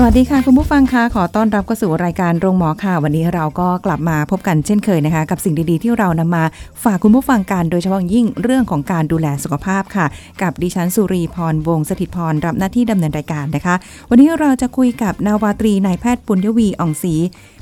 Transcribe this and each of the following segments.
สวัสดีค่ะ คุณผู้ฟังค่ะขอต้อนรับเข้าสู่รายการโรงหมอค่ะ วันนี้เราก็กลับมาพบกันเช่นเคยนะคะ กับสิ่งดีๆ ที่เรานำมาฝากคุณผู้ฟังกันโดยเฉพาะยิ่งเรื่องของการดูแลสุขภาพค่ะ กับดิฉันสุรีพรวงศถิตพรรับหน้าที่ดำเนินรายการนะคะ วันนี้เราจะคุยกับนาวาตรีนายแพทย์ปุญญวีอ่องศรี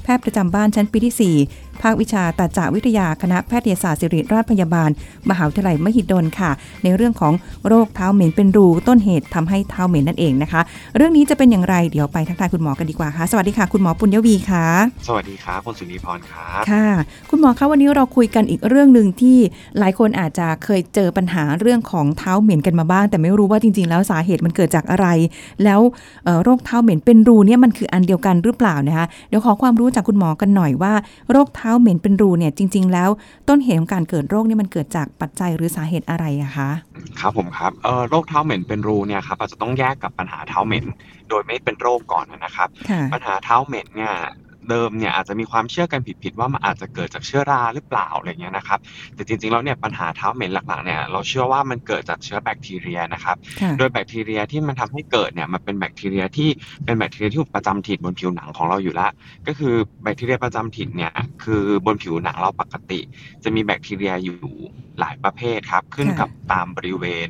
แพทย์ประจำบ้านชั้นปีที่4 ภาควิชาตาจาวิทยาคณะแพทยศาสตร์ศิริราชพยาบาล มหาวิทยาลัยมหิดลค่ะ ในเรื่องของโรคเท้าเหม็นเป็นรูต้นเหตุทำให้เท้าเหม็นนั่นเองนะคะ เรื่องนี้จะเป็นอย่างไรเดี๋ยวไปทักทายคุณหมอกันดีกว่าค่ะ สวัสดีค่ะ คุณหมอปุญญวีค่ะ สวัสดีครับคุณสุนีพรครับค่ะ คุณหมอคะวันนี้เราคุยกันอีกเรื่องหนึ่งที่หลายคนอาจจะเคยเจอปัญหาเรื่องของเท้าเหม็นกันมาบ้าง แต่ไม่รู้ว่าจริง ๆ แล้วสาเหตุมันเกิดจากอะไร แล้วเอ่อโรคเท้าเหม็นเป็นรูเนี่ยมันคืออันเดียวกันหรือเปล่านะคะเดี๋ยวขอความรู้จากคุณหมอกันหน่อยว่าโรคเท้าเหม็นเป็นรูเนี่ยจริง ๆ แล้วต้นเหตุของการเกิดโรคเนี่ยมันเกิดจากปัจจัยหรือสาเหตุอะไรอะคะครับผมครับเอ่อโรคเท้าเหม็นเป็นรูเนี่ยครับอาจจะต้องแยกกับปัญหาเท้าเหม็น โดยไม่เป็นโรคก่อนนะครับค่ะปัญหาเท้าเหม็นเนี่ย เดิมเนี่ยอาจจะมีความเชื่อกันผิดๆว่ามันอาจจะเกิดจากเชื้อราหรือเปล่าอะไรเงี้ยนะครับ แต่จริงๆแล้วเนี่ยปัญหาเท้าเหม็นหลักๆเนี่ยเราเชื่อว่ามันเกิดจากเชื้อแบคทีเรียนะครับค่ะโดยแบคทีเรียที่มันทำให้เกิดเนี่ยมันเป็นแบคทีเรียที่เป็นแบคทีเรียที่ประจำถิ่นบนผิวหนังของเราอยู่แล้วก็คือแบคทีเรียประจำถิ่นเนี่ยคือบนผิวหนังเราปกติ จะมีแบคทีเรียอยู่หลายประเภทครับขึ้นค่ะกับตามบริเวณ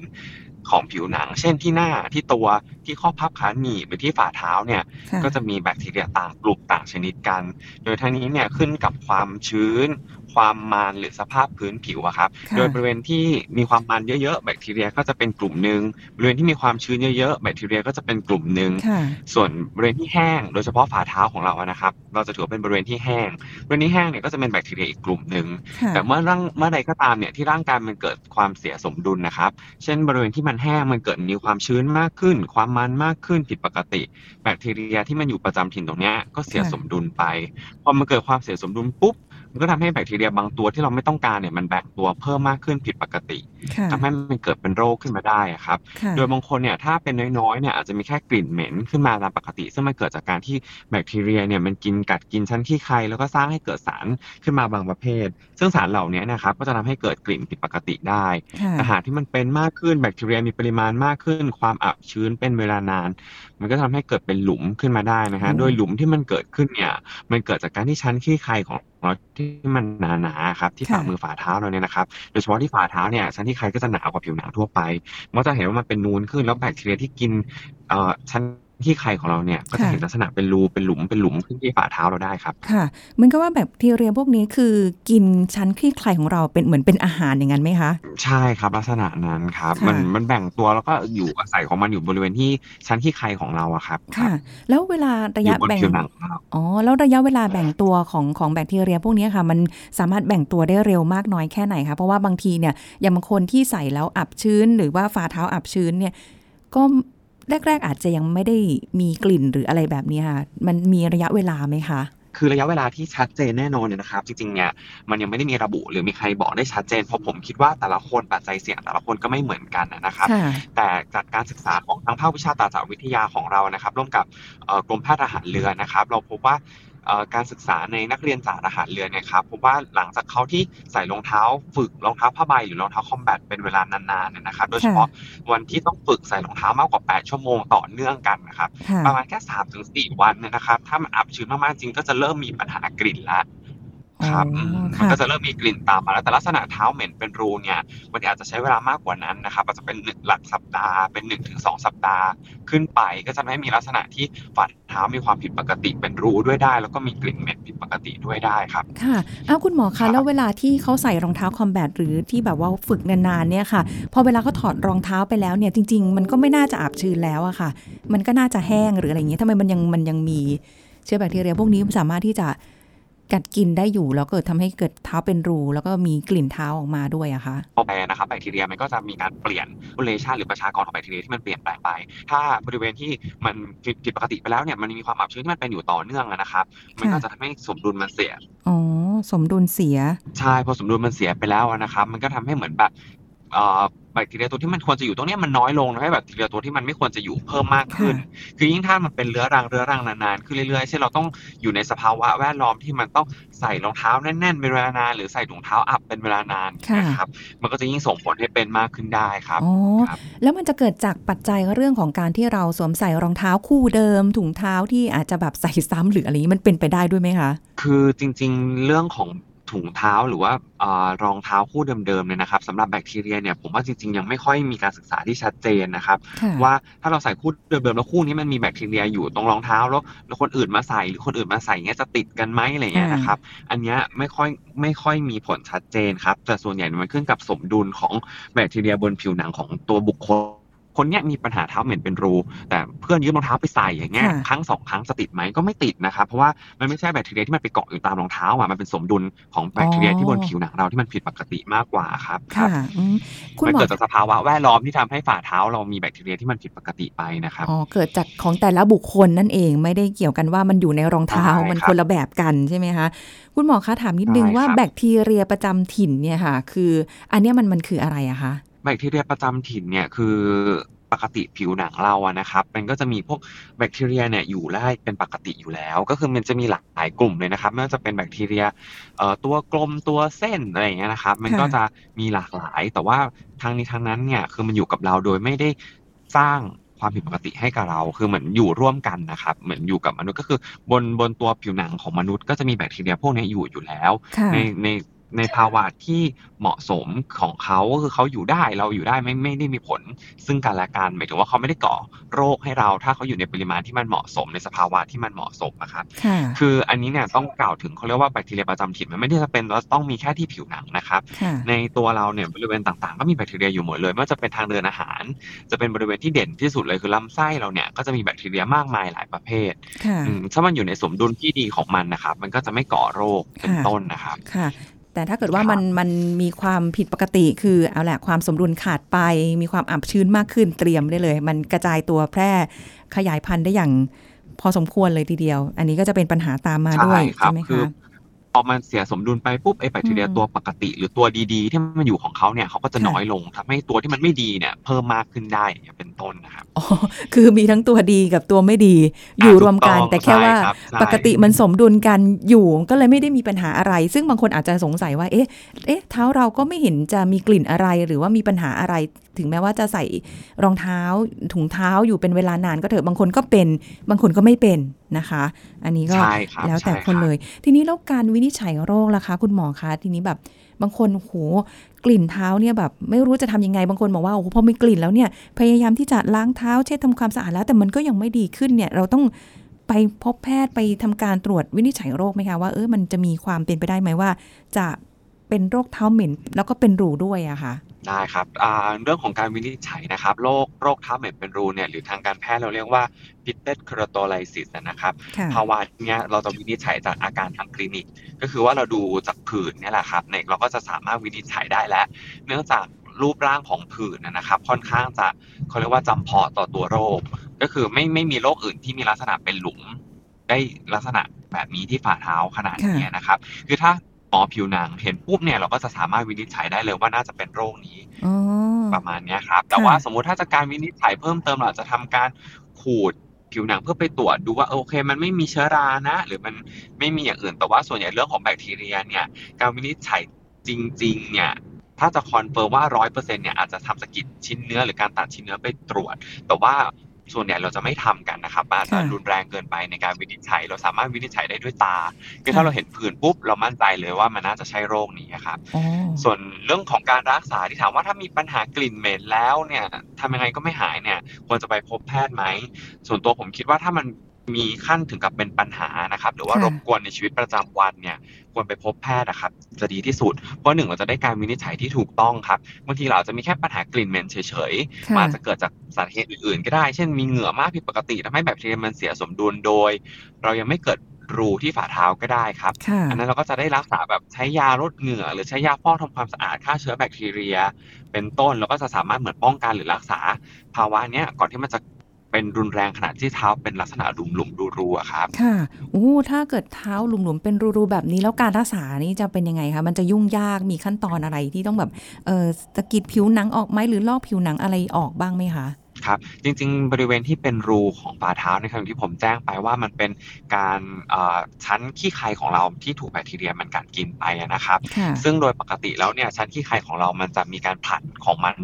ของผิวหนัง เช่นที่หน้าที่ตัวที่ข้อพับขาหนีบหรือที่ฝ่าเท้าเนี่ยค่ะก็จะมีแบคทีเรียต่างกลุ่มต่างชนิดกัน โดยทั้งนี้เนี่ยขึ้นกับความชื้น ความมันหรือสภาพพื้นผิวอะครับค่ะโดยบริเวณที่มีความมันเยอะๆ แบคทีเรียก็จะเป็นกลุ่มหนึ่งบริเวณที่มีความชื้นเยอะๆ แบคทีเรียก็จะเป็นกลุ่มหนึ่งค่ะส่วนบริเวณที่แห้ง โดยเฉพาะฝ่าเท้าของเราอะนะครับ เราจะถือว่าเป็นบริเวณที่แห้ง บริเวณที่แห้งเนี่ยก็จะเป็นแบคทีเรียอีกกลุ่มหนึ่งค่ะแต่เมื่อร่างเมื่อใดก็ตามเนี่ยที่ร่างกายมันเกิดความเสียสมดุลนะครับ เช่น บริเวณที่มันแห้งมันเกิดมีความชื้นมากขึ้น ความมันมากขึ้นผิดปกติ แบคทีเรียที่มันอยู่ประจำถิ่นตรงเนี้ยก็เสียค่ะสมดุลไป พอมันเกิดความเสียสมดุลปุ๊บ มันก็ทำให้แบคทีเรียบางตัวที่เราไม่ต้องการเนี่ยมันแบ่งตัวเพิ่มมากขึ้นผิดปกติค่ะทำให้มันเกิดเป็นโรคขึ้นมาได้อะครับค่ะโดยบางคนเนี่ยถ้าเป็นน้อยๆเนี่ยอาจจะมีแค่กลิ่นเหม็นขึ้นมาตามปกติ ซึ่งมันเกิดจากการที่แบคทีเรียเนี่ยมันกินกัดกินชั้นขี้ใครแล้วก็สร้างให้เกิดสารขึ้นมาบางประเภท ซึ่งสารเหล่านี้นะครับก็จะทำให้เกิดกลิ่นผิดปกติได้ค่ะแต่หากที่มันเป็นมากขึ้นแบคทีเรียมีปริมาณมากขึ้น ความอับชื้นเป็นเวลานานมันก็ทำให้เกิดเป็นหลุมขึ้นมาได้นะฮะอืมโดยหลุมที่มันเกิดขึ้นเนี่ย มันเกิดจากการที่ชั้นขี้ใครของเราที่มันหนาๆครับที่ฝ่ามือฝ่าเท้าเราเนี่ยนะครับโดยเฉพาะที่ฝ่าเท้าเนี่ยชั้นที่ใครก็จะหนากว่าผิวหนังทั่วไปมันก็จะเห็นว่ามันเป็นนูนขึ้นแล้วแบคทีเรียที่กินเอ่อชั้น ที่ไข่ของเราเนี่ยก็จะค่ะเห็นลักษณะเป็นรูเป็นหลุมเป็นหลุมขึ้นที่ฝ่าเท้าเราได้ครับ ค่ะเหมือนกับว่าแบคทีเรียพวกนี้คือกินชั้นคลี่คลายของเราเป็นเหมือนเป็นอาหารอย่างนั้นไหมคะ ใช่ครับลักษณะนั้นครับค่ะมันมันแบ่งตัวแล้วก็อยู่อาศัยของมันอยู่บริเวณที่ชั้นที่ไข่ของเราอะครับ ค่ะ แล้วเวลาระอยู่ยะบนแบ่งผิวหนังของเราอ๋อแล้วระยะเวลาแบ่งตัวของของแบคทีเรียพวกนี้ค่ะ มันสามารถแบ่งตัวได้เร็วมากน้อยแค่ไหนคะเพราะว่าบางทีเนี่ยอย่างบางคนที่ใส่แล้วอับชื้น หรือว่าฝ่าเท้าอับชื้นเนี่ยก็ แรก ๆ อาจจะยังไม่ได้มีกลิ่นหรืออะไรแบบนี้ค่ะ มันมีระยะเวลาไหมคะคือระยะเวลาที่ชัดเจนแน่นอนเนี่ยนะครับ จริงๆเนี่ยมันยังไม่ได้มีระบุหรือมีใครบอกได้ชัดเจนเพราะผมคิดว่าแต่ละคนปัจจัยเสี่ยงแต่ละคนก็ไม่เหมือนกันนะครับค่ะแต่จากการศึกษาของทางภาควิชาตาจาวิทยาของเรานะครับ ร่วมกับเอ่อกรมแพทย์ทหารเรือนะครับ เราพบว่าเอ่อ การศึกษาในนักเรียนจ่าทหารเรือเนี่ยครับพบว่าหลังจากเขาที่ใส่รองเท้าฝึกรองเท้าผ้าใบหรือรองเท้าคอมแบทเป็นเวลานานๆเนี่ยนะครับโดยเฉพาะวันที่ต้องฝึกใส่รองเท้ามากกว่า 8 ชั่วโมงต่อเนื่องกันนะครับค่ะประมาณแค่3าถึงสวันเนี่ยนะครับถ้ามันอับชื้นมากๆจริงก็จะเริ่มมีปัญหากลิ่นแล้ว ครับอ๋ออืมค่ะมันก็จะเริ่มมีกลิ่นตามมาแล้วแต่ลักษณะเท้าเหม็นเป็นรูเนี่ยมันอาจจะใช้เวลามากกว่านั้นนะครับอาจจะเป็นหนึ่งหลักสัปดาห์เป็น1นถึงสสัปดาห์ ขึ้นไปก็จะไม่มีลักษณะที่ฝ่าเท้ามีความผิดปกติเป็นรูด้วยได้ แล้วก็มีกลิ่นเหม็นผิดปกติด้วยได้ครับค่ะอ้าวคุณหมอครัคะบแล้วเวลาที่เขาใส่รองเท้าคอมแบทหรือที่แบบว่าฝึกนานๆเนี่ยค่ะพอเวลาเขาถอดรองเท้าไปแล้วเนี่ยจริง ๆ มันก็ไม่น่าจะอับชื้นแล้วอะค่ะ มันก็น่าจะแห้งหรืออะไรอย่างเงี้ยทำไมมันยังมันยังมีเชื้อแบคทีเรียพวกนี้สามารถที่จะ กัดกินได้อยู่แล้วเกิดทำให้เกิดเท้าเป็นรู แล้วก็มีกลิ่นเท้าออกมาด้วยอะคะพอไปนะครับแบคทีเรียมันก็จะมีการเปลี่ยน population หรือประชากรของแบคทีเรียที่มันเปลี่ยนแปลงไป ถ้าบริเวณที่มันผิดผิดปกติไปแล้วเนี่ยมันมีความอับชื้นที่มันเป็นอยู่ต่อเนื่องอะนะครับ มันก็จะทำให้สมดุลมันเสียอ๋อสมดุลเสีย ใช่พอสมดุลมันเสียไปแล้วอะนะครับ มันก็ทำให้เหมือนแบบเอ่อ แบคทีเรียตัวที่มันควรจะอยู่ตรงเนี้ยมันน้อยลงทำให้แบคทีเรียตัวที่มันไม่ควรจะอยู่เพิ่มมากขึ้น คือยิ่งถ้ามันเป็นเรื้อรังเรื้อรังนานๆขึ้นเรื่อยๆเช่นเราต้องอยู่ในสภาวะแวดล้อมที่มันต้องใส่รองเท้าแน่นๆเป็นเวลานานหรือใส่ถุงเท้าอับเป็นเวลานานค่ะนะครับมันก็จะยิ่งส่งผลให้เป็นมากขึ้นได้ครับอ๋อครับแล้วมันจะเกิดจากปัจจัยเรื่องของการที่เราสวมใส่รองเท้าคู่เดิม ถุงเท้าที่อาจจะแบบใส่ซ้ำหรืออะไรนี้มันเป็นไปได้ด้วยไหมคะ คือจริง ๆ เรื่องของ ถุงเท้าหรือว่าเอ่อรองเท้าคู่เดิมๆเนี่ยนะครับสำหรับแบคทีเรียเนี่ยผมว่าจริงๆ ยังไม่ค่อยมีการศึกษาที่ชัดเจนนะครับค่ะว่าถ้าเราใส่คู่เดิมๆแล้วคู่นี้มันมีแบคทีเรียอยู่ตรงรองเท้าแล้วแล้วคนอื่นมาใส่หรือคนอื่นมาใส่เงี้ยจะติดกันไหมอะไรเงี้ยค่ะนะครับ อันเนี้ยไม่ค่อยไม่ค่อยมีผลชัดเจนครับแต่ส่วนใหญ่มันขึ้นกับสมดุลของแบคทีเรียบนผิวหนังของตัวบุคคล คนเนี้ยมีปัญหาเท้าเหม็นเป็นรู แต่เพื่อนยืมรองเท้าไปใส่อย่างเงี้ยค่ะครั้งสองครั้งจะติดไหมก็ไม่ติดนะครับเพราะว่ามันไม่ใช่แบคทีเรียที่มันไปเกาะอยู่ตามรองเท้าอะมันเป็นสมดุลของแบคทีเรียที่บนผิวหนังเราที่มันผิดปกติมากกว่าครับครัค่ะบอืมคุณมันหมอเกิดจากสภาวะแวดล้อมที่ทำให้ฝ่าเท้าเรามีแบคทีเรียที่มันผิดปกติไปนะครับอ๋อเกิดจากของแต่ละบุคคลนั่นเองไม่ได้เกี่ยวกันว่ามันอยู่ในรองเท้าใช่มันครับคนละแบบกันใช่ไหมคะคุณหมอคะถามนิดนึงใช่ว่าครับแบคทีเรียประจำถิ่นเนี่ยค่ะ คืออันเนี้ยมันมันคืออะไรอะคะ แบคทีเรียประจำถิ่นเนี่ยคือปกติผิวหนังเราอะนะครับ มันก็จะมีพวกแบคทีเรียเนี่ยอยู่ได้เป็นปกติอยู่แล้ว ก็คือมันจะมีหลากหลายกลุ่มเลยนะครับไม่ว่าจะเป็นแบคทีเรียเอ่อตัวกลมตัวเส้นอะไรอย่างเงี้ยนะครับ มันค่ะก็จะมีหลากหลาย แต่ว่าทางนี้ทางนั้นเนี่ยคือมันอยู่กับเราโดยไม่ได้สร้างความผิดปกติให้กับเรา คือเหมือนอยู่ร่วมกันนะครับ เหมือนอยู่กับมนุษย์ก็คือบนบนตัวผิวหนังของมนุษย์ก็จะมีแบคทีเรียพวกนี้อยู่อยู่แล้วค่ะในใน ในภาวะที่เหมาะสมของเขาก็คือเขาอยู่ได้เราอยู่ได้ไม่ไม่ได้มีผล ซึ่งกันและกันหมายถึงว่าเขาไม่ได้ก่อโรคให้เราถ้าเขาอยู่ในปริมาณที่มันเหมาะสมในสภาวะที่มันเหมาะสมนะครับค่ะคืออันนี้เนี่ยต้องกล่าวถึงเขาเรียกว่าแบคทีเรียประจำถิ่นมันไม่ได้จะเป็นว่าต้องมีแค่ที่ผิวหนังนะครับค่ะในตัวเราเนี่ยบริเวณต่างๆ ก็มีแบคทีเรียอยู่หมดเลยไม่ว่าจะเป็นทางเดินอาหาร จะเป็นบริเวณที่เด่นที่สุดเลยคือลำไส้เราเนี่ยก็จะมีแบคทีเรียมากมายหลายประเภทค่ะอืมถ้ามันอยู่ในสมดุลที่ดีของมันนะครับ มันก็จะไม่ก่อโรคเป็นค่ะต้นนะครับค่ะ แต่ถ้าเกิดว่าครับมันมันมีความผิดปกติคือเอาแหละความสมดุลขาดไป มีความอับชื้นมากขึ้นเตรียมได้เลย มันกระจายตัวแพร่ขยายพันธุ์ได้อย่างพอสมควรเลยทีเดียว อันนี้ก็จะเป็นปัญหาตามมาด้วยใช่ครับใช่ไหมคือคะพ อมันเสียสมดุลไปปุ๊บไอ้แบคทีเรียอืมตัวปกติ หรือตัวดีๆ ที่มันอยู่ของเขาเนี่ยเขาก็จะค่ะน้อยลงทำให้ตัวที่มันไม่ดีเนี่ย เพิ่มมากขึ้นได้อย่างเงี้ยเป็นต้นนะครับอ๋อคือมีทั้งตัวดีกับตัวไม่ดี อยู่รวมกันถูกต้องแต่แค่ว่าใช่ครับใช่ปกติมันสมดุลกันอยู่ก็เลยไม่ได้มีปัญหาอะไร ซึ่งบางคนอาจจะสงสัยว่าเอ๊ะเอ๊ะเท้าเราก็ไม่เห็นจะมีกลิ่นอะไรหรือว่ามีปัญหาอะไร ถึงแม้ว่าจะใส่รองเท้าถุงเท้าอยู่เป็นเวลานานก็เถอะบางคนก็เป็นบางคนก็ไม่เป็นนะคะ อันนี้ก็ใช่ครับแล้วแต่ใช่คนรับเลย ทีนี้แล้วการวินิจฉัยโรคล่ะคะ คุณหมอคะทีนี้แบบบางคนโหกลิ่นเท้าเนี่ยแบบ ไม่รู้จะทำยังไงบางคนบอกว่าโอ้โหพอมีกลิ่นแล้วเนี่ยพยายามที่จะล้างเท้าเช็ดทำความสะอาดแล้ว แต่มันก็ยังไม่ดีขึ้นเนี่ย เราต้องไปพบแพทย์ไปทำการตรวจวินิจฉัยโรคไหมคะว่าเออมันจะมีความเป็นไปได้ไหมว่า จะเป็นโรคเท้าเหม็นแล้วก็เป็นรูด้วยอะค่ะ ได้ครับอ่าเรื่องของการวินิจฉัยนะครับโรคโรคเท้าเหม็นเป็นรูเนี่ยหรือทางการแพทย์เราเรียกว่า pitted keratolysis นะครับค่ะภาวะเนี้ยเราจะวินิจฉัยจากอาการทางคลินิก ก็คือว่าเราดูจากผื่นเนี่ยแหละครับเนี่ยเราก็จะสามารถวินิจฉัยได้แล้ว เนื่องจากรูปร่างของผื่นนะนะครับ ค่อนข้างจะเขาเรียกว่าจำเพาะต่อตัวโรค ก็คือไม่ไม่มีโรคอื่นที่มีลักษณะเป็นหลุม ได้ลักษณะแบบนี้ที่ฝ่าเท้าขนาดนี้นะครับ คือถ้าหม อผิวหนัง เห็นปุ๊บเนี่ยเราก็จะสามารถวินิจฉัยได้เลยว่าน่าจะเป็นโรคนี้อ๋อประมาณเนี้ยครับ แต่ค่ะว่าสมมุติถ้าจะการวินิจฉัยเพิ่มเติมเราอาจจะทำการขูดผิวหนังเพื่อไปตรวจดูว่าเออโอเค มันไม่มีเชื้อรานะ หรือมันไม่มีอย่างอื่นแต่ว่าส่วนใหญ่เรื่องของแบคทีเรียเนี่ย การวินิจฉัยจริง ๆ เนี่ยถ้าจะ confirm ว่าร้อยเปอร์เซ็นเนี่ยอาจจะทำสะกิดชิ้นเนื้อหรือการตัดชิ้นเนื้อไปตรวจ แต่ว่า ส่วนใหญ่เราจะไม่ทำกันนะครับมันอาจจะค่ะรุนแรงเกินไปในการวินิจฉัย เราสามารถวินิจฉัยได้ด้วยตาคือถ้าเราเห็นผื่นปุ๊บเรามั่นใจเลยว่ามันน่าจะใช่โรคนี้ครับอ๋อส่วนเรื่องของการรักษาที่ถามว่าถ้ามีปัญหากลิ่นเหม็นแล้วเนี่ยทำยังไงก็ไม่หายเนี่ยควรจะไปพบแพทย์ไหมส่วนตัวผมคิดว่าถ้ามัน มีขั้นถึงกับเป็นปัญหานะครับ หรือว่าค่ะรบกวนในชีวิตประจำวันเนี่ยควรไปพบแพทย์นะครับ จะดีที่สุด เพราะหนึ่งเราจะได้การวินิจฉัยที่ถูกต้องครับบางทีเราอาจจะมีแค่ปัญหากลิ่นเหม็นเฉยๆมันค่ะอาจจะเกิดจากสาเหตุอื่นๆ ก็ได้ เช่นมีเหงื่อมากผิดปกติทำให้แบคทีเรียมันเสียสมดุลโดย เรายังไม่เกิดรูที่ฝ่าเท้าก็ได้ครับค่ะอันนั้นเราก็จะได้รักษาแบบใช้ยาลดเหงื่อ หรือใช้ยาฟอกทำความสะอาดฆ่าเชื้อแบคทีเรีย เป็นต้น แล้วก็จะสามารถเหมือนป้องกันหรือรักษา ภาวะเนี้ยก่อนที่มันจะ เป็นรุนแรงขนาดที่เท้าเป็นลักษณะหลุมๆรูๆอะครับค่ะโอ้ถ้าเกิดเท้าหลุมๆเป็นรูๆแบบนี้แล้วการรักษานี่จะเป็นยังไงคะมันจะยุ่งยากมีขั้นตอนอะไรที่ต้องแบบเออสะกิดผิวหนังออกไหมหรือลอกผิวหนังอะไรออกบ้างไหมคะครับจริงๆ บริเวณที่เป็นรูของฝ่าเท้าในครับอย่างที่ผมแจ้งไปว่ามันเป็นการเอ่อชั้นขี้ไคของเราที่ถูกแบคทีเรียมันกัดกินไปอะนะครับค่ะซึ่งโดยปกติแล้วเนี่ยชั้นขี้ไคของเรามันจะมีการผลัดของมัน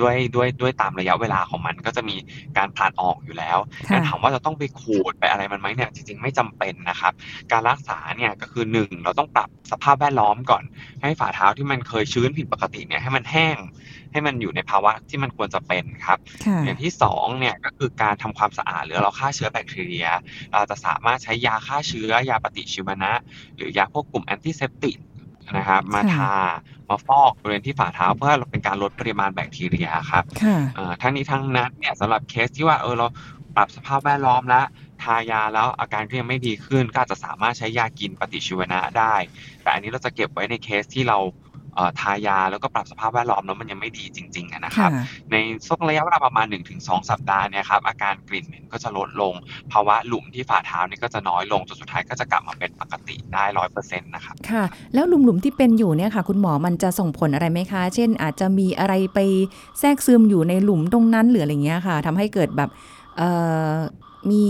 ด้วยด้วยด้วยตามระยะเวลาของมันก็จะมีการผลัดออกอยู่แล้วค่ะแต่ถามว่าจะต้องไปขูดไปอะไรมันไหมเนี่ยจริงๆไม่จำเป็นนะครับ การรักษาเนี่ยก็คือหนึ่งเราต้องปรับสภาพแวดล้อมก่อน ให้ฝ่าเท้าที่มันเคยชื้นผิดปกติเนี่ยให้มันแห้ง ให้มันอยู่ในภาวะที่มันควรจะเป็นครับค่ะอย่างที่สองเนี่ยก็คือการทำความสะอาดหรือเราฆ่าเชื้อแบคทีเรีย เราจะสามารถใช้ยาฆ่าเชื้อยาปฏิชีวนะ หรือยาพวกกลุ่ม antiseptic นะครับ มาค่ะทามาฟอกบริเวณที่ฝ่าเท้าเพื่อเป็นการลดปริมาณแบคทีเรียครับค่ะเอ่อทั้งนี้ทั้งนั้นเนี่ยสำหรับเคสที่ว่าเออเราปรับสภาพแวดล้อมแล้วทายาแล้วอาการก็ยังไม่ดีขึ้นก็อาจจะสามารถใช้ยากินปฏิชีวนะได้ แต่อันนี้เราจะเก็บไว้ในเคสที่เราเอ่อ ทายาแล้วก็ปรับสภาพแวดล้อมแล้วมันยังไม่ดีจริงๆอะนะครับค่ะในช่วงระยะเวลาประมาณ 1-2 สัปดาห์เนี่ยครับอาการกลิ่นเหม็นก็จะลดลง ภาวะหลุมที่ฝ่าเท้านี่ก็จะน้อยลงจนสุดท้ายก็จะกลับมาเป็นปกติได้ร้อยเปอร์เซ็นต์นะครับค่ะ แล้วหลุมๆที่เป็นอยู่เนี่ยค่ะ คุณหมอมันจะส่งผลอะไรไหมคะ เช่น อาจจะมีอะไรไปแทรกซึมอยู่ในหลุมตรงนั้นหรืออะไรเงี้ยค่ะทำให้เกิดแบบเอ่อมี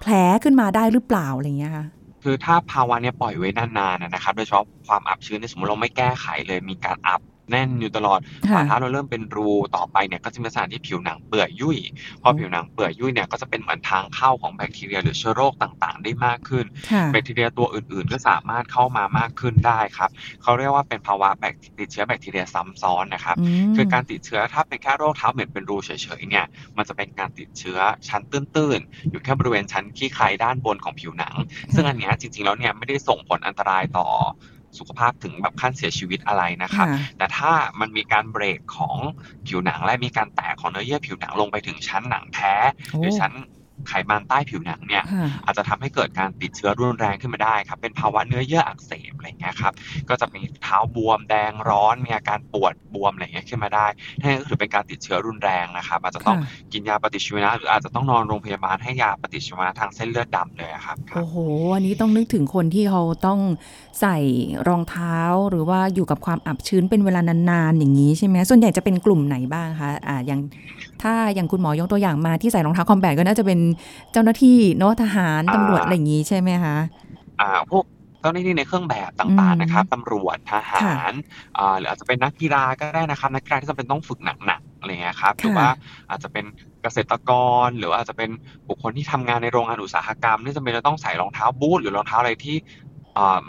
แผลขึ้นมาได้หรือเปล่าอะไรเงี้ยค่ะ คือถ้าภาวะเนี้ยปล่อยไว้นานๆนะครับ โดยเฉพาะความอับชื้นในสมมติเราไม่แก้ไขเลยมีการอับ แน่นอยู่ตลอดค่ะฝ่าเท้าเราเริ่มเป็นรูต่อไปเนี่ยก็จะมีลักษณะที่ผิวหนังเปื่อยยุ่ยพอผิวหนังเปื่อยยุ่ยเนี่ยก็จะเป็นเหมือนทางเข้าของแบคทีเรียหรือเชื้อโรคต่างๆ ได้มากขึ้นค่ะแบคทีเรียตัวอื่นๆ ก็สามารถเข้ามามากขึ้นได้ครับเขาเรียกว่าเป็นภาวะแบคติดเชื้อแบคทีเรียซ้ำซ้อนนะครับมคือการติดเชื้อถ้าเป็นแค่โรคเท้าเหม็นเป็นรูเฉยๆเนี่ยมันจะเป็นการติดเชื้อชั้นตื้นๆอยู่แค่บริเวณชั้นขี้ใครด้านบนของผิวหนัง ซึ่งอันเนี้ยจริงๆแล้วเนี่ยไม่ได้ส่งผลอันตรายต่อ สุขภาพถึงแบบขั้นเสียชีวิตอะไรนะครับค่ะแต่ถ้ามันมีการเบรกของผิวหนังและมีการแตกของเนื้อเยื่อผิวหนังลงไปถึงชั้นหนังแท้โอ้หรือชั้น ไขมันใต้ผิวหนังเนี่ยค่ะอาจจะทำให้เกิดการติดเชื้อรุนแรงขึ้นมาได้ครับเป็นภาวะเนื้อเยื่ออักเสบอะไรเงี้ยครับก็จะมีเท้าบวมแดงร้อนมีอาการปวดบวมอะไรเงี้ยขึ้นมาได้นั่นก็ถือเป็นการติดเชื้อรุนแรงนะครับอาจจะต้องค่ะกินยาปฏิชีวนะหรืออาจจะต้องนอนโรงพยาบาลให้ยาปฏิชีวนะทางเส้นเลือดดำเลยอะครับครับโอ้โหอันนี้ต้องนึกถึงคนที่เขาต้องใส่รองเท้าหรือว่าอยู่กับความอับชื้นเป็นเวลานานๆอย่างนี้ใช่ไหมส่วนใหญ่จะเป็นกลุ่มไหนบ้างคะอ่าอย่างถ้าอย่างคุณหมอยกตัวอย่างมาที่ใส่รองเท้าคอมแบทก็น่าจะเป็นเจ้าหน้าที่เนอะทหารอ่าตำรวจอะไรอย่างนี้ใช่ไหมคะอ่าพวกเจ้าหน้าที่ในเครื่องแบบต่างๆนะครับตำรวจทหารอ่าหรืออาจจะเป็นนักกีฬาก็ได้นะครับนักกีฬาที่จำเป็นต้องฝึกหนักๆอะไรเงี้ยครับหรือว่าอาจจะเป็นเกษตรกร หรือว่าอาจจะเป็นบุคคลที่ทำงานในโรงงานอุตสาหกรรมที่จำเป็นจะต้องใส่รองเท้าบูทหรือรองเท้าอะไรที่อ่า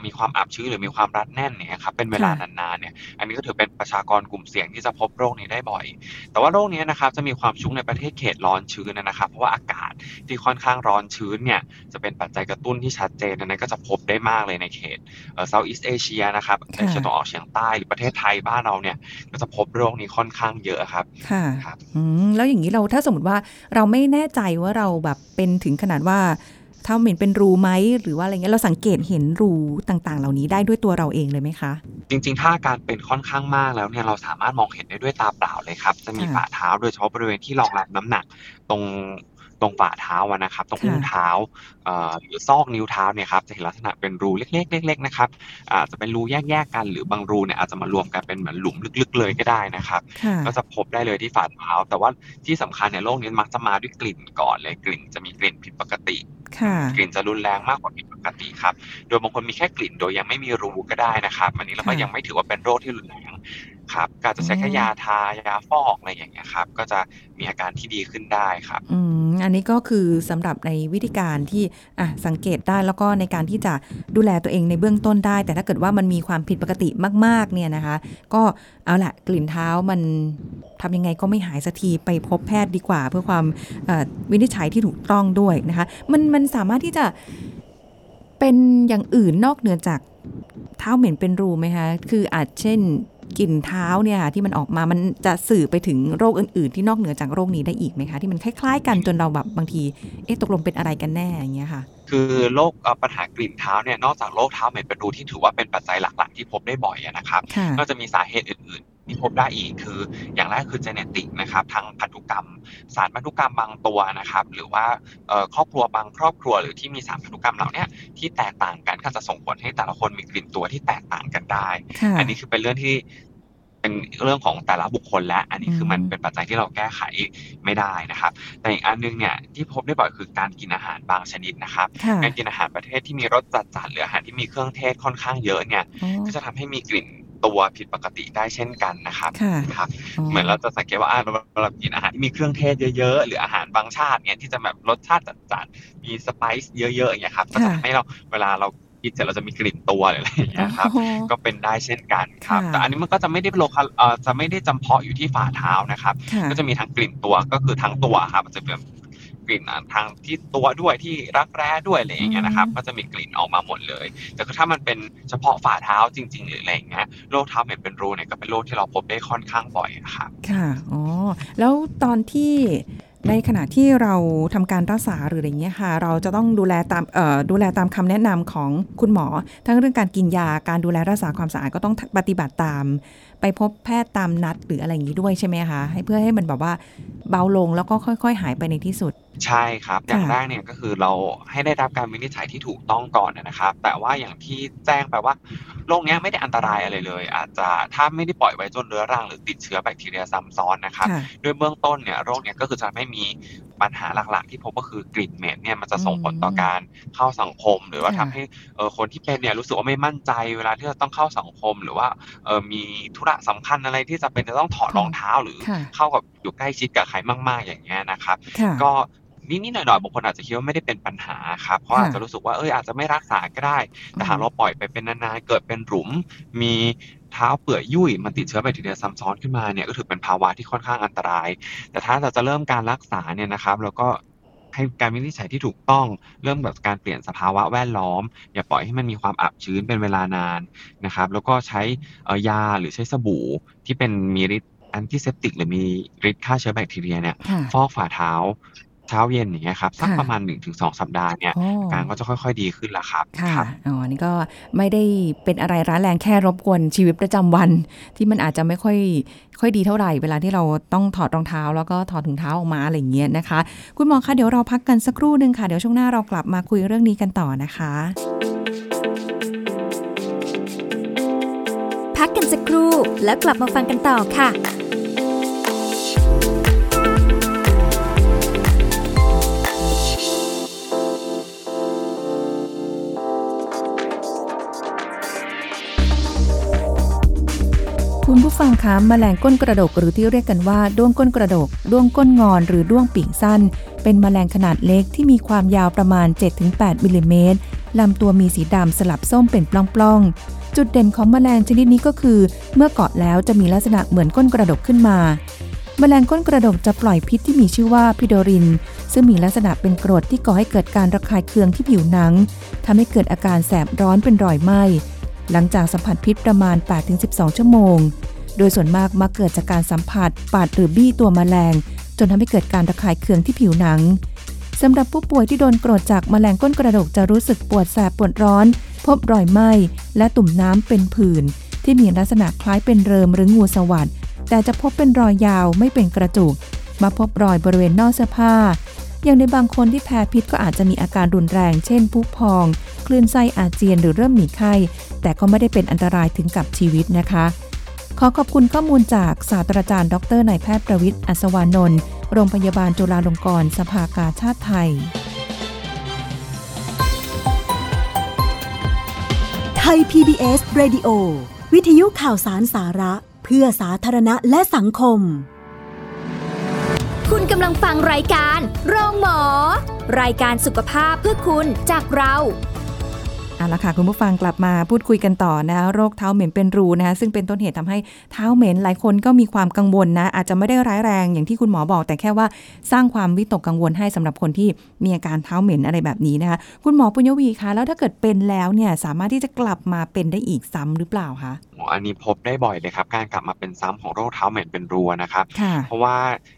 มีความอับชื้นหรือมีความรัดแน่นเนี่ยครับเป็นเวลานานๆเนี่ยอันนี้ก็ถือเป็นประชากรกลุ่มเสี่ยงที่จะพบโรคนี้ได้บ่อย แต่ว่าโรคนี้นะครับจะมีความชุ่มในประเทศเขตร้อนชื้นนะครับ เพราะว่าอากาศที่ค่อนข้างร้อนชื้นเนี่ยจะเป็นปัจจัยกระตุ้นที่ชัดเจนดังนั้นก็จะพบได้มากเลยในเขตเอ่อ Southeast Asia นะครับเอเชียตะวันออกเฉียงใต้หรือประเทศไทยบ้านเราเนี่ยก็จะพบโรคนี้ค่อนข้างเยอะครับค่ะครับอืมแล้วอย่างนี้เราถ้าสมมติว่าเราไม่แน่ใจว่าเราแบบเป็นถึงขนาดว่า เท้าเหม็นเป็นรูไหมหรือว่าอะไรเงี้ยเราสังเกตเห็นรูต่างๆ เหล่านี้ได้ด้วยตัวเราเองเลยไหมคะ จริง ๆ ถ้าอาการเป็นค่อนข้างมากแล้วเนี่ยเราสามารถมองเห็นได้ด้วยตาเปล่าเลยครับ จะมีค่ะฝ่าเท้าโดยเฉพาะบริเวณที่รองรับน้ำหนัก ตรง ตรงฝ่าเท้าอะนะครับ ตรงค่ะอุ้งเท้าเอ่อหรือซอกนิ้วเท้าเนี่ยครับจะเห็นลักษณะเป็นรูเล็กๆเล็กๆนะครับอาจจะเป็นรูแยกๆกันหรือบางรูเนี่ยอาจจะมารวมกันเป็นเหมือนหลุมลึกๆ เลยก็ได้นะครับค่ะก็จะพบได้เลยที่ฝ่าเท้า แต่ว่าที่สำคัญเนี่ยโรคนี้มักจะมาด้วยกลิ่นก่อนเลยกลิ่นจะมีกลิ่นผิดปกติค่ะกลิ่นจะรุนแรงมากกว่าผิดปกติครับ โดยบางคนมีแค่กลิ่นโดยยังไม่มีรูก็ได้นะครับ อันนี้เราก็ค่ะยังไม่ถือว่าเป็นโรคที่รุนแรง ครับก็อาจจะใช้อ๋อแค่ยาทายาฟอกอะไรอย่างเงี้ยครับ ก็จะมีอาการที่ดีขึ้นได้ครับอืมอันนี้ก็คือสำหรับในวิธีการที่อะสังเกตได้แล้วก็ในการที่จะดูแลตัวเองในเบื้องต้นได้ แต่ถ้าเกิดว่ามันมีความผิดปกติมาก ๆ เนี่ยนะคะ ก็เอาละกลิ่นเท้ามันทำยังไงก็ไม่หายสักทีไปพบแพทย์ดีกว่า เพื่อความเอ่อวินิจฉัยที่ถูกต้องด้วยนะคะ มันมันสามารถที่จะเป็นอย่างอื่นนอกเหนือจากเท้าเหม็นเป็นรูไหมคะ คืออาจเช่น กลิ่นเท้าเนี่ยค่ะที่มันออกมามันจะสื่อไปถึงโรคอื่นๆ ที่นอกเหนือจากโรคนี้ได้อีกไหมคะ ที่มันคล้ายๆ กันจนเราแบบบางทีเอ๊ะตกลงเป็นอะไรกันแน่อย่างเงี้ยค่ะ คือโรคเอ่อปัญหากลิ่นเท้าเนี่ยนอกจากโรคเท้าเหม็นเป็นรูที่ถือว่าเป็นปัจจัยหลักๆ ที่พบได้บ่อยอะนะครับค่ะก็จะมีสาเหตุอื่นๆ ที่พบได้อีกคือ อย่างแรกคือ genetic นะครับทางพันธุกรรม สารพันธุกรรมบางตัวนะครับ หรือว่าเอ่อครอบครัวบางครอบครัวหรือที่มีสารพันธุกรรมเหล่าเนี้ยที่แตกต่างกันก็จะส่งผลให้แต่ละคนมีกลิ่นตัวที่แตกต่างกันได้ค่ะอันนี้คือเป็นเรื่องที่เป็นเรื่องของแต่ละบุคคลและ อันนี้คือมันอืมเป็นปัจจัยที่เราแก้ไขไม่ได้นะครับ แต่อีกอันนึงเนี่ยที่พบได้บ่อยคือการกินอาหารบางชนิดนะครับค่ะการกินอาหารประเทศที่มีรสจัดจัดหรืออาหารที่มีเครื่องเทศค่อนข้างเยอะเนี่ยอ๋อก็จะทำให้มีกลิ่น ตัวผิดปกติได้เช่นกันนะครับค่ะครับ เหมือนเราจะสังเกตว่าอ่าเราเรากินอาหารที่มีเครื่องเทศเยอะๆ หรืออาหารบางชาติเนี่ยที่จะแบบรสชาติจัดๆมีสไปซ์เยอะๆอย่างเงี้ยครับก็จะค่ะทำให้เราเวลาเรากินเสร็จเราจะมีกลิ่นตัวหรืออะไรอย่างเงี้ยครับอ๋อก็เป็นได้เช่นกันครับค่ะแต่อันนี้มันก็จะไม่ได้โลคาเอ่อจะไม่ได้จำเพาะอยู่ที่ฝ่าเท้านะครับค่ะก็จะมีทั้งกลิ่นตัวก็คือทั้งตัวครับมันจะเป็น กลิ่นอะทางที่ตัวด้วยที่รักแร้ด้วยอะไรอย่างเงี้ยนะครับอืมก็จะมีกลิ่นออกมาหมดเลย แต่คือถ้ามันเป็นเฉพาะฝ่าเท้าจริง ๆ หรืออะไรอย่างเงี้ยโรคเท้าเหม็นเป็นรูเนี่ยก็เป็นโรคที่เราพบได้ค่อนข้างบ่อยอะครับค่ะอ๋อแล้วตอนที่ในขณะที่เราทำการรักษาหรืออะไรเงี้ยค่ะ เราจะต้องดูแลตามเอ่อดูแลตามคำแนะนำของคุณหมอ ทั้งเรื่องการกินยาการดูแลรักษาความสะอาดก็ต้องปฏิบัติตาม ไปพบแพทย์ตามนัดหรืออะไรอย่างนี้ด้วยใช่ไหมคะให้เพื่อให้มันแบบว่าเบาลงแล้วก็ค่อย ๆ หายไปในที่สุด ใช่ครับ อย่างค่ะแรกเนี่ยก็คือเราให้ได้รับการวินิจฉัยที่ถูกต้องก่อนนะครับ แต่ว่าอย่างที่แจ้งไปว่าโรคเนี้ยไม่ได้อันตรายอะไรเลย อาจจะถ้าไม่ได้ปล่อยไว้จนเรื้อรังหรือติดเชื้อแบคทีเรียซ้ำซ้อนนะครับค่ะด้วยเบื้องต้นเนี่ยโรคเนี่ยก็คือจะไม่มีปัญหาหลักๆ ที่พบก็คือกลิ่นเหม็นเนี่ยมันจะส่งผลต่อการเข้าสังคม หรือว่าค่ะทำให้เอ่อคนที่เป็นเนี่ยรู้สึกว่าไม่มั่นใจเวลาที่จะต้องเข้าสังคม หรือว่าเอ่อมีธุระสำคัญอะไรที่จะเป็นจะต้องถอดรองเท้าหรือค่ะเข้ากับอยู่ใกล้ชิดกับใครมาก ๆอย่างเงี้ยนะครับค่ะก็ นิดๆหน่อยๆบางคนอาจจะคิดว่าไม่ได้เป็นปัญหาครับเพราะค่ะอาจจะรู้สึกว่าเอยอาจจะไม่รักษาก็ได้ แต่หากเราปล่อยไปเป็นนานๆเกิดเป็นหลุม มีเท้าเปื่อยยุ่ยมันติดเชื้อแบคทีเรียซ้ำซ้อนขึ้นมาเนี่ยก็ถือเป็นภาวะที่ค่อนข้างอันตราย แต่ถ้าเราจะเริ่มการรักษาเนี่ยนะครับเราก็ให้การวินิจฉัยที่ถูกต้องเริ่มแบบการเปลี่ยนสภาวะแวดล้อม อย่าปล่อยให้มันมีความอับชื้นเป็นเวลานานนะครับ แล้วก็ใช้เอ่อยาหรือใช้สบู่ที่เป็นมีฤทธิ์แอนติเซปติกหรือมีฤทธิ์ฆ่าเชื้อแบคทีเรียเนี่ยค่ะฟอกฝ่าเท้า เช้าเย็นอย่างเงี้ยครับสักค่ะประมาณ 1-2 สัปดาห์เนี่ยโอ้อาการก็จะค่อย ๆ ดีขึ้นแล้วครับ ค่ะครับอ๋อ นี่ก็ไม่ได้เป็นอะไรร้ายแรงแค่รบกวนชีวิตประจำวัน ที่มันอาจจะไม่ค่อยค่อยดีเท่าไหร่ เวลาที่เราต้องถอดรองเท้า แล้วก็ถอดถุงเท้าออกมาอะไรอย่างเงี้ยนะคะ คุณหมอคะเดี๋ยวเราพักกันสักครู่หนึ่งค่ะ เดี๋ยวช่วงหน้าเรากลับมาคุยเรื่องนี้กันต่อนะคะ พักกันสักครู่แล้วกลับมาฟังกันต่อค่ะ คุณผู้ฟังคะแมลงก้นกระดกหรือที่เรียกกันว่าด้วงก้นกระดกด้วงก้นงอนหรือด้วงปีกสั้น เป็นแมลงขนาดเล็กที่มีความยาวประมาณ 7-8มิลลิเมตรลำตัวมีสีดำสลับส้มเป็นปล้องๆ จุดเด่นของแมลงชนิดนี้ก็คือ เมื่อเกาะแล้วจะมีลักษณะเหมือนก้นกระดกขึ้นมา แมลงก้นกระดกจะปล่อยพิษที่มีชื่อว่าพิโดริน ซึ่งมีลักษณะเป็นกรดที่ก่อให้เกิดการระคายเคืองที่ผิวหนังทำให้เกิดอาการแสบร้อนเป็นรอยไหม้ หลังจากสัมผัสพิษประมาณ 8-12 ชั่วโมง โดยส่วนมากมักเกิดจากการสัมผัสปาดหรือบี้ตัวแมลง จนทำให้เกิดการระคายเคืองที่ผิวหนังสำหรับผู้ป่วยที่โดนกรดจากแมลงก้นกระดกจะรู้สึกปวดแสบปวดร้อน พบรอยไหม้และตุ่มน้ำเป็นผื่น ที่มีลักษณะคล้ายเป็นเริมหรืองูสวัสดแต่จะพบเป็นรอยยาวไม่เป็นกระจุก มาพบรอยบริเวณนอกเสื้อผ้า อย่างในบางคนที่แพ้พิษก็อาจจะมีอาการรุนแรง เช่นพุพอง คลื่นไส้อาเจียนหรือเริ่มมีไข้ แต่ก็ไม่ได้เป็นอันตรายถึงกับชีวิตนะคะ ขอขอบคุณข้อมูลจากศาสตราจารย์ ดรนายแพทย์ประวิทย์อัศวานนท์โรงพยาบาลจุฬาลงกรณ์สภากาชาติไทย ไทย PBS Radio วิทยุข่าวสารสาระ เพื่อสาธารณะและสังคม คุณกำลังฟังรายการ โรงหมอ รายการสุขภาพเพื่อคุณจากเรา เอาละค่ะคุณผู้ฟังกลับมาพูดคุยกันต่อนะโรคเท้าเหม็นเป็นรูนะคะซึ่งเป็นต้นเหตุทำให้เท้าเหม็นหลายคนก็มีความกังวลนะ อาจจะไม่ได้ร้ายแรงอย่างที่คุณหมอบอก แต่แค่ว่าสร้างความวิตกกังวลให้สำหรับคนที่มีอาการเท้าเหม็นอะไรแบบนี้นะคะคุณหมอปุญญวีคะแล้วถ้าเกิดเป็นแล้วเนี่ยสามารถที่จะกลับมาเป็นได้อีกซ้ำหรือเปล่าคะ อันนี้พบได้บ่อยเลยครับ การกลับมาเป็นซ้ำของโรคเท้าเหม็นเป็นรูนะครับค่ะเพราะว่า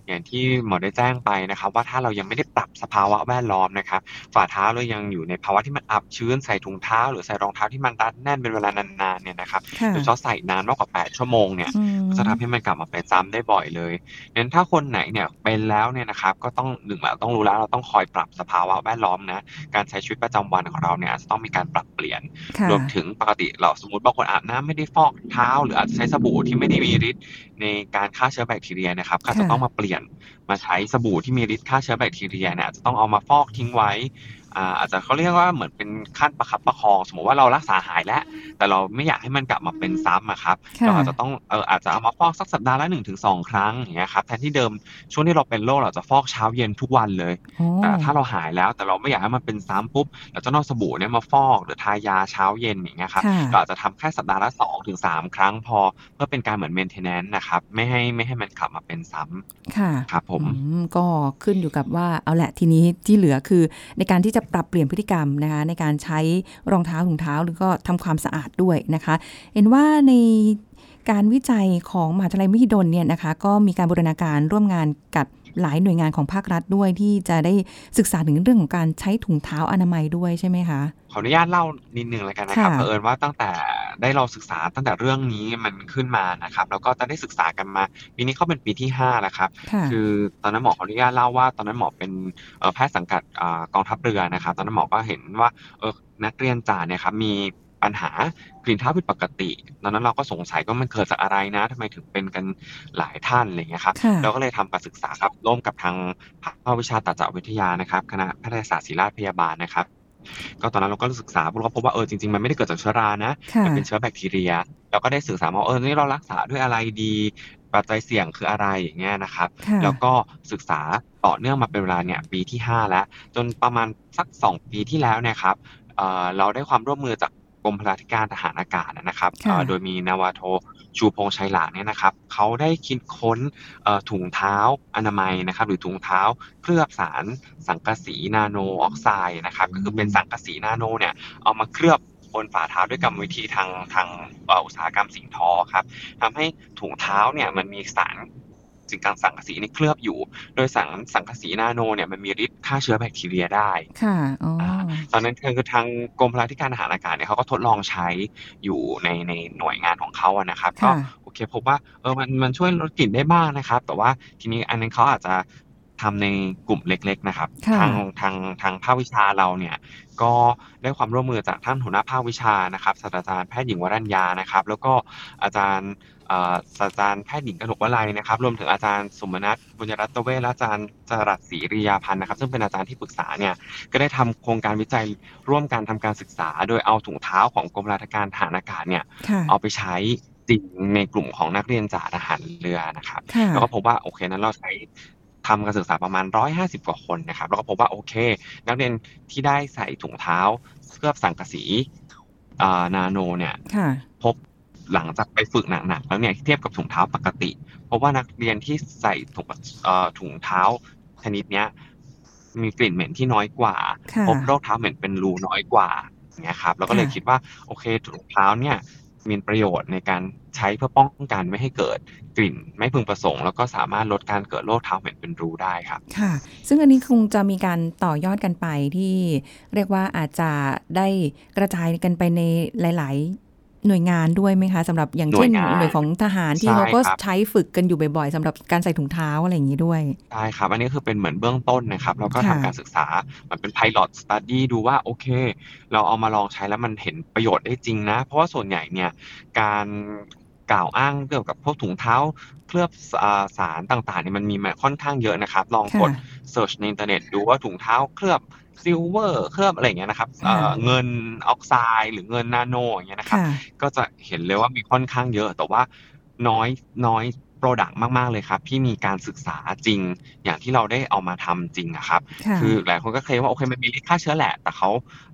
อย่างที่หมอได้แจ้งไปนะครับ ว่าถ้าเรายังไม่ได้ปรับสภาวะแวดล้อมนะครับ ฝ่าเท้าเรายังอยู่ในภาวะที่มันอับชื้นใส่ถุงเท้า หรือใส่รองเท้าที่มันรัดแน่นเป็นเวลานานๆเนี่ยนะครับค่ะโดยเฉพาะใส่นานมากกว่า 8 ชั่วโมงเนี่ยอืมก็จะทำให้มันกลับมาเป็นซ้ำได้บ่อยเลยงั้นถ้าคนไหนเนี่ยเป็นแล้วเนี่ยนะครับก็ต้องหนึ่งเราต้องรู้แล้วเราต้องคอยปรับสภาวะแวดล้อมนะการใช้ชีวิตประจำวันของเราเนี่ยอาจจะต้องมีการปรับเปลี่ยนค่ะรวมถึงปกติเราสมมติบางคนอาบน้ำไม่ได้ฟอกเท้า หรืออาจจะใช้สบู่ที่ไม่ได้มีฤทธิ์ในการฆ่าเชื้อแบคทีเรียนะครับก็จะต้องมาเปลี่ยนมาใช้สบู่ที่มีฤทธิ์ฆ่าเชื้อแบคทีเรียเนี่ยอาจจะต้องเอามาฟอกทิ้งไว้ อ่าอาจจะเขาเรียกว่าเหมือนเป็นขั้นประคับประคอง สมมติว่าเรารักษาหายแล้ว แต่เราไม่อยากให้มันกลับมาเป็นซ้ำอะครับค่ะเราอาจจะต้องเอออาจจะเอามาฟอกสักสัปดาห์ละหนึ่งถึงสองครั้งอย่างเงี้ยครับแทนที่เดิมช่วงที่เราเป็นโรคเราจะฟอกเช้าเย็นทุกวันเลยโอ้แต่ถ้าเราหายแล้วแต่เราไม่อยากให้มันเป็นซ้ำปุ๊บเราจะนอกสบู่เนี่ยมาฟอก หรือทายาเช้าเย็นอย่างเงี้ยครับค่ะเราอาจจะทำแค่สัปดาห์ละสองถึงสามครั้งพอเพื่อเป็นการเหมือน maintenance นะครับไม่ให้ไม่ให้มันกลับมาเป็นซ้ำค่ะครับผมอืมก็ขึ้นอยู่กับว่าเอาแหละทีนี้ที่เหลือคือในการที่จะปรับเปลี่ยนพฤติกรรมนะคะในการใช้รองเท้าถุงเท้าหรือก็ทำความสะอาดด้วยนะคะ เห็นว่าในการวิจัยของมหาวิทยาลัยมหิดลเนี่ยนะคะก็มีการบูรณาการร่วมงานกับ หลายหน่วยงานของภาครัฐด้วยที่จะได้ศึกษาถึงเรื่องของการใช้ถุงเท้าอนามัยด้วยใช่ไหมคะขออนุญาตเล่านิดนึงแล้วกันนะครับค่ะเผอิญว่าตั้งแต่ได้เราศึกษาตั้งแต่เรื่องนี้มันขึ้นมานะครับ แล้วก็จะได้ศึกษากันมาปีนี้เขาเป็นปีที่ห้าแล้วครับค่ะคือตอนนั้นหมอขออนุญาตเล่าว่า ตอนนั้นหมอเป็นเอ่อแพทย์สังกัดอ่ากองทัพเรือนะครับ ตอนนั้นหมอก็เห็นว่าเออนักเรียนจ่าเนี่ยครับมี ปัญหากลิ่นเท้าผิดปกติตอนนั้นเราก็สงสัยว่ามันเกิดจากอะไรนะทำไมถึงเป็นกันหลายท่านอะไรอย่างเงี้ยครับค่ะเราก็เลยทำการศึกษาครับร่วมกับทางภาควิชาตาจวิทยานะครับ คณะแพทยศาสตร์ศิริราชพยาบาลนะครับก็ตอนนั้นเราก็ศึกษาเราก็พบว่าเออจริงๆมันไม่ได้เกิดจากเชื้อรานะค่ะมันเป็นเชื้อแบคทีเรียเราก็ได้ศึกษาว่าเออนี่เรารักษาด้วยอะไรดีปัจจัยเสี่ยงคืออะไรอย่างเงี้ยนะครับค่ะแล้วก็ศึกษาต่อเนื่องมาเป็นเวลาเนี่ยปีที่ 5 แล้ว จนประมาณสัก 2 ปีที่แล้วเนี่ยครับเอ่อเราได้ความร่วมมือจาก กรมพลาธิการทหารอากาศนะครับค่ะเอ่อโดยมีนาวาโทชูพงษ์ชัยหลางเนี่ยนะครับเขาได้คิดค้นเอ่อถุงเท้าอนามัยนะครับ หรือถุงเท้าเคลือบสารสังกะสีนาโนออกไซด์นะครับ ก็คือเป็นสังกะสีนาโนเนี่ยเอามาเคลือบบนฝ่าเท้าด้วยกรรมวิธีทางทางเอ่ออุตสาหกรรมสิ่งทอครับทำให้ถุงเท้าเนี่ยมันมีสารสิ่งกลางสังกะสีนี่เคลือบอยู่ โดยสารสังกะสีนาโนเนี่ยมันมีฤทธิ์ฆ่าเชื้อแบคทีเรียได้ ค่ะ อ๋ออ ตอนนั้นคือทางกรมพลาธิการทหารอากาศเนี่ยเขาก็ทดลองใช้อยู่ในในหน่วยงานของเขาอะนะครับก็ค่ะโอเคพบว่าเออมันมันช่วยลดกลิ่นได้บ้างนะครับ แต่ว่าทีนี้อันนั้นเขาอาจจะทำในกลุ่มเล็ก ๆ นะครับค่ะทางทางทางภาควิชาเราเนี่ยก็ได้ความร่วมมือจากท่านหัวหน้าภาควิชานะครับศาสตราจารย์แพทย์หญิงวรัญญานะครับ แล้วก็อาจารย์เอ่อ ศาสตราจารย์แพทย์หญิงกนกวลัยนะครับ รวมถึงอาจารย์สมนัทบุญยรัตเวชและอาจารย์จรัสศรีริยาพันธ์นะครับ ซึ่งเป็นอาจารย์ที่ปรึกษาเนี่ย ก็ได้ทำโครงการวิจัยร่วมกันทำการศึกษา โดยเอาถุงเท้าของกรมราชการทหารอากาศเนี่ยค่ะเอาไปใช้จริงในกลุ่มของนักเรียนจ่าทหารเรือนะครับค่ะแล้วก็พบว่าโอเคนั้นเราใช้ทำการศึกษาประมาณ 150 กว่าคนนะครับ แล้วก็พบว่าโอเค นักเรียนที่ได้ใส่ถุงเท้าเคลือบสังกะสีอ่านาโนเนี่ยค่ะพบ หลังจากไปฝึกหนักๆแล้วเนี่ยเทียบกับถุงเท้าปกติ เพราะว่านักเรียนที่ใส่ถุงเอ่อถุงเท้าชนิดเนี้ยมีกลิ่นเหม็นที่น้อยกว่าค่ะพบโรคเท้าเหม็นเป็นรูน้อยกว่าอย่างเงี้ยครับแล้วก็เลยค่ะคิดว่าโอเคถุงเท้าเนี่ยมีประโยชน์ในการใช้เพื่อป้องกันไม่ให้เกิดกลิ่นไม่พึงประสงค์ แล้วก็สามารถลดการเกิดโรคเท้าเหม็นเป็นรูได้ครับ ค่ะ ซึ่งอันนี้คงจะมีการต่อยอดกันไปที่เรียกว่าอาจจะได้กระจายกันไปในหลายๆ หน่วยงานด้วยไหมคะสำหรับอย่างเช่นหน่วยงานหน่วยของทหารที่ใช่เขาก็ครับใช้ฝึกกันอยู่บ่อยๆสำหรับการใส่ถุงเท้าอะไรอย่างนี้ด้วยใช่ครับ อันนี้คือเป็นเหมือนเบื้องต้นนะครับแล้วก็ค่ะทำการศึกษามันเป็น pilot study ดูว่าโอเค เราเอามาลองใช้แล้วมันเห็นประโยชน์ได้จริงนะ เพราะว่าส่วนใหญ่เนี่ยการกล่าวอ้างเกี่ยวกับพวกถุงเท้าเคลือบอ่าสารต่างๆเนี่ยมันมีมาค่อนข้างเยอะนะครับ ลองกด ค่ะ search ในอินเทอร์เน็ตดูว่าถุงเท้าเคลือบ silver เคลือบอะไรอย่างเงี้ยนะครับเอ่อค่ะเงินออกไซด์หรือเงินนาโนอย่างเงี้ยนะครับค่ะก็จะเห็นเลยว่ามีค่อนข้างเยอะแต่ว่าน้อยน้อย product มาก ๆ เลยครับ ที่มีการศึกษาจริง อย่างที่เราได้เอามาทำจริงอะครับค่ะคือหลายคนก็เคลมว่าโอเคมันมีฤทธิ์ฆ่าเชื้อแหละ แต่เขา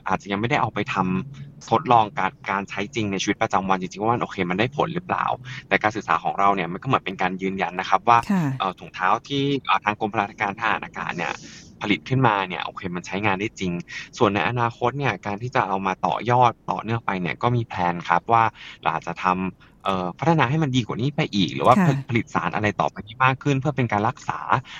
อาจจะยังไม่ได้เอาไปทำทดลองการการใช้จริงในชีวิตประจำวันจริงๆว่ามันโอเคมันได้ผลหรือเปล่า แต่การศึกษาของเราเนี่ยมันก็เหมือนเป็นการยืนยันนะครับว่าค่ะเอ่อถุงเท้าที่เอ่อทางกรมพลาธิการทหารอากาศเนี่ยผลิตขึ้นมาเนี่ยโอเคมันใช้งานได้จริง ส่วนในอนาคตเนี่ยการที่จะเอามาต่อยอดต่อเนื่องไปเนี่ยก็มีแผนครับว่าเราอาจจะทำเอ่อ พัฒนาให้มันดีกว่านี้ไปอีก หรือว่าค่ะผผลิตสารอะไรต่อไปที่มากขึ้น เพื่อเป็นการรักษา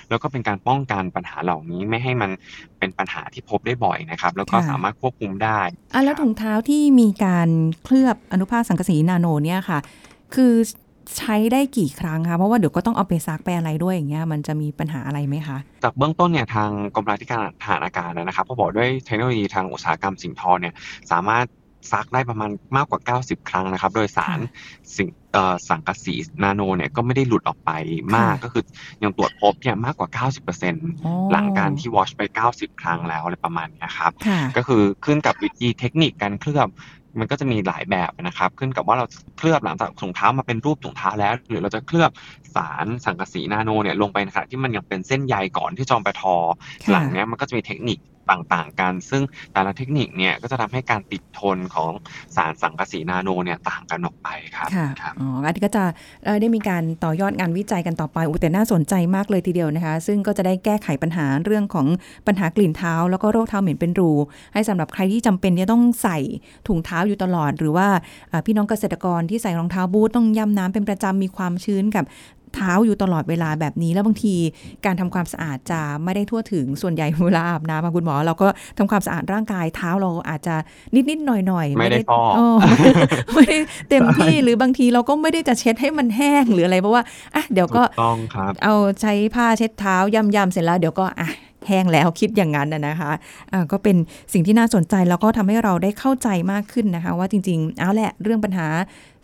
แล้วก็เป็นการป้องกันปัญหาเหล่านี้ไม่ให้มันเป็นปัญหาที่พบได้บ่อยนะครับ แล้วก็ค่ะสามารถควบคุมได้อะแล้วถุงเท้าที่มีการเคลือบอนุภาคสังกะสีนาโนเนี่ยค่ะ คือใช้ได้กี่ครั้งคะ เพราะว่าเดี๋ยวก็ต้องเอาไปซักไปอะไรด้วยอย่างเงี้ย มันจะมีปัญหาอะไรไหมคะ จากเบื้องต้นเนี่ยทางกรมราธิการทหารอากาศนะครับเขาบอกด้วยเทคโนโลยีทางอุตสาหกรรมสิ่งทอเนี่ยสามารถ ซักได้ประมาณมากกว่า 90 ครั้งนะครับ โดยสารค่ะสิ่งเอ่อสังกะสีนาโนเนี่ยก็ไม่ได้หลุดออกไปมากค่ะก็คือยังตรวจพบเนี่ยมากกว่า 90%อ๋อหลังการที่วอชไป 90 ครั้งแล้วอะไรประมาณเนี้ยครับค่ะก็คือขึ้นกับวิธีเทคนิคการเคลือบมันก็จะมีหลายแบบนะครับ ขึ้นกับว่าเราเคลือบหลังจากถุงเท้ามาเป็นรูปถุงเท้าแล้ว หรือเราจะเคลือบสารสังกะสีนาโนเนี่ยลงไปในขณะที่มันยังเป็นเส้นใยก่อนที่จอมไปทอค่ะหลังเนี้ยมันก็จะมีเทคนิค ต่าง ๆ กัน ซึ่งแต่ละเทคนิคเนี่ยก็จะทำให้การติดทนของสารสังกะสีนาโนเนี่ยต่างกันออกไปครับค่ะครับอ๋ออันนี้ก็จะเอ่อได้มีการต่อยอดงานวิจัยกันต่อไปอุยแต่น่าสนใจมากเลยทีเดียวนะคะ ซึ่งก็จะได้แก้ไขปัญหาเรื่องของปัญหากลิ่นเท้า แล้วก็โรคเท้าเหม็นเป็นรู ให้สำหรับใครที่จำเป็นจะต้องใส่ถุงเท้าอยู่ตลอด หรือว่าเอ่อพี่น้องเกษตรกรที่ใส่รองเท้าบูทต้องย่ำน้ำเป็นประจำมีความชื้นกับ เท้าอยู่ตลอดเวลาแบบนี้ แล้วบางทีการทำความสะอาดจะไม่ได้ทั่วถึงส่วนใหญ่เวลาอาบน้ำอะคุณหมอ เราก็ทำความสะอาดร่างกายเท้าเราอาจจะนิดๆหน่อยๆไม่ได้ฟอกเออไม่ได้เต็มที่หรือบางทีเราก็ไม่ได้จะเช็ดให้มันแห้งหรืออะไรเพราะว่าอะเดี๋ยวก็ถูกต้องครับเอาใช้ผ้าเช็ดเท้ายำๆเสร็จแล้วเดี๋ยวก็อะ แห้งแล้วคิดอย่างนั้นนะนะคะก็เป็นสิ่งที่น่าสนใจแล้วก็ทำให้เราได้เข้าใจมากขึ้นนะคะ ว่าจริง ๆ เอาแหละเรื่องปัญหา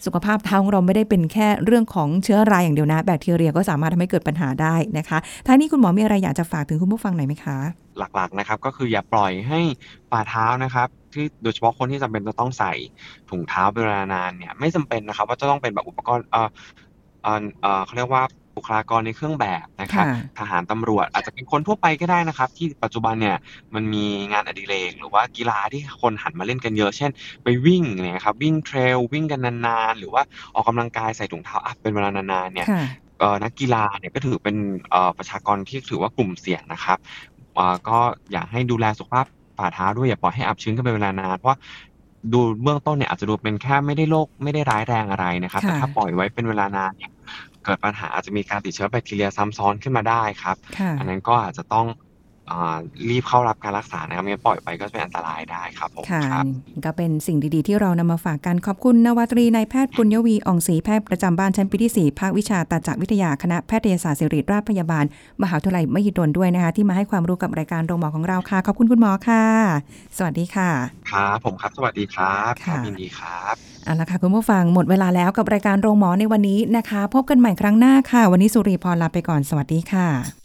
สุขภาพเท้าของเราไม่ได้เป็นแค่เรื่องของเชื้อราอย่างเดียวนะ แบคทีเรียก็สามารถทำให้เกิดปัญหาได้นะคะท้ายนี้คุณหมอมีอะไรอยากจะฝากถึงคุณผู้ฟังหน่อยไหมคะ หลักๆนะครับก็คืออย่าปล่อยให้ฝ่าเท้านะครับที่โดยเฉพาะคนที่จำเป็นจะต้องใส่ถุงเท้าเป็นเวลานานเนี่ยไม่จำเป็นนะครับ ว่าจะต้องเป็นแบบอุปกรณ์เออเออเออเขาเรียกว่า บุคลากรในเครื่องแบบนะครับค่ะทหารตำรวจอาจจะเป็นคนทั่วไปก็ได้นะครับ ที่ปัจจุบันเนี่ยมันมีงานอดิเรกหรือว่ากีฬาที่คนหันมาเล่นกันเยอะ เช่น ไปวิ่งเนี่ยครับวิ่งเทรลวิ่งกันนานๆ หรือว่าออกกำลังกายใส่ถุงเท้าอัพเป็นเวลานานๆเนี่ยค่ะเอ่อนักกีฬาเนี่ยก็ถือเป็นเอ่อประชากรที่ถือว่ากลุ่มเสี่ยงนะครับอ่าก็อยากให้ดูแลสุขภาพฝ่าเท้าด้วยอย่าปล่อยให้อับชื้นกันเป็นเวลานานเพราะว่าดูเบื้องต้นเนี่ยอาจจะดูเป็นแค่ไม่ได้โรคไม่ได้ร้ายแรงอะไรนะครับค่ะแต่ถ้าปล่อยไว้เป็นเวลานานเนี่ย เกิดปัญหาอาจจะมีการติดเชื้อแบคทีเรียซ้ำซ้อนขึ้นมาได้ครับค่ะอันนั้นก็อาจจะต้องอ่า รีบเข้ารับการรักษานะครับไม่งั้นปล่อยไปก็จะเป็นอันตรายได้ครับผมค่ะครับก็เป็นสิ่งดีๆ ที่เรานำมาฝากกันขอบคุณนาวาตรีนายแพทย์ปุญญวีอ่องศรีแพทย์ประจำบ้านชั้นปีที่ 4 ภาควิชาตาจักวิทยาคณะแพทยศาสตร์ศิริราชพยาบาล มหาวิทยาลัยมหิดลด้วยนะคะ ที่มาให้ความรู้กับรายการโรงหมอของเราค่ะ ขอบคุณคุณหมอค่ะ สวัสดีค่ะครับผมครับ สวัสดีครับคค่ะรับยินดีครับเอาละค่ะคุณผู้ฟังหมดเวลาแล้วกับรายการโรงหมอในวันนี้นะคะ พบกันใหม่ครั้งหน้าค่ะ วันนี้สุริพรลาไปก่อนสวัสดีค่ะ